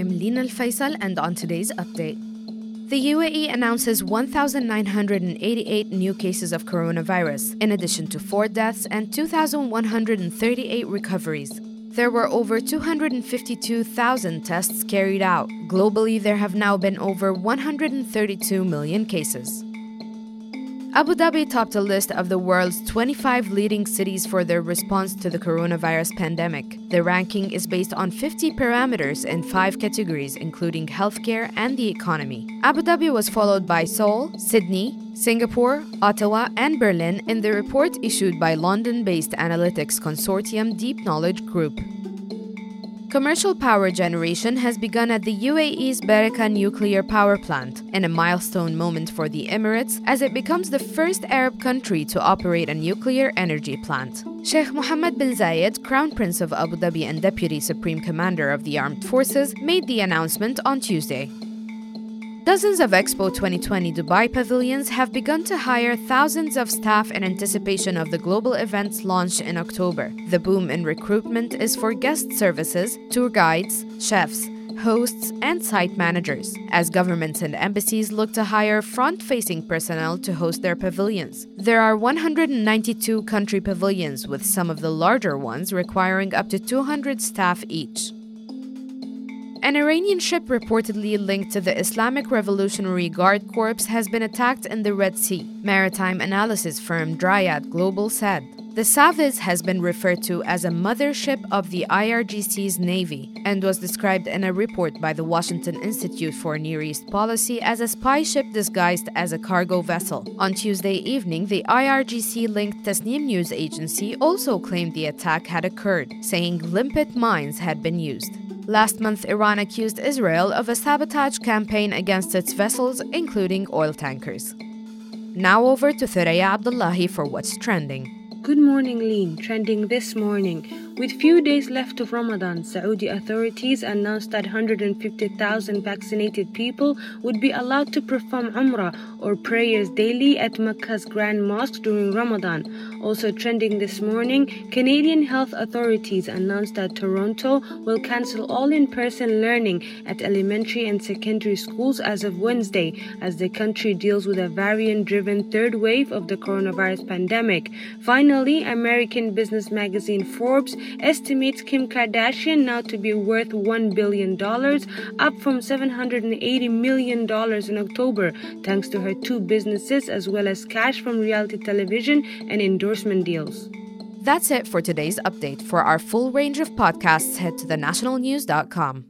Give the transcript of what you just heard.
am Lina Al Faisal, and on today's update, the UAE announces 1,988 new cases of coronavirus, in addition to four deaths and 2,138 recoveries. There were over 252,000 tests carried out. Globally, there have now been over 132 million cases. Abu Dhabi topped a list of the world's 25 leading cities for their response to the coronavirus pandemic. The ranking is based on 50 parameters in five categories, including healthcare and the economy. Abu Dhabi was followed by Seoul, Sydney, Singapore, Ottawa, and Berlin in the report issued by London based analytics consortium Deep Knowledge Group. Commercial power generation has begun at the UAE's Barakah nuclear power plant, and a milestone moment for the Emirates as it becomes the first Arab country to operate a nuclear energy plant. Sheikh Mohammed bin Zayed, Crown Prince of Abu Dhabi and Deputy Supreme Commander of the Armed Forces, made the announcement on Tuesday. Dozens of Expo 2020 Dubai pavilions have begun to hire thousands of staff in anticipation of the global event's launch in October. The boom in recruitment is for guest services, tour guides, chefs, hosts, and site managers, as governments and embassies look to hire front facing personnel to host their pavilions. There are 192 country pavilions, with some of the larger ones requiring up to 200 staff each. An Iranian ship reportedly linked to the Islamic Revolutionary Guard Corps has been attacked in the Red Sea. Maritime analysis firm Dryad Global said. The Saviz has been referred to as a mothership of the IRGC's Navy and was described in a report by the Washington Institute for Near East Policy as a spy ship disguised as a cargo vessel. On Tuesday evening, the IRGC linked Tasnim news agency also claimed the attack had occurred, saying limpet mines had been used. Last month, Iran accused Israel of a sabotage campaign against its vessels, including oil tankers. Now over to Thuraya Abdullahi for what's trending. Good morning, Lean. Trending this morning. With few days left of Ramadan, Saudi authorities announced that 150,000 vaccinated people would be allowed to perform Umrah or prayers daily at Mecca's Grand Mosque during Ramadan. Also trending this morning, Canadian health authorities announced that Toronto will cancel all in person learning at elementary and secondary schools as of Wednesday as the country deals with a variant driven third wave of the coronavirus pandemic. Finally, American business magazine Forbes estimates Kim Kardashian now to be worth $1 billion, up from $780 million in October, thanks to her two businesses as well as cash from reality television and endorsement deals. That's it for today's update. For our full range of podcasts, head to thenationalnews.com.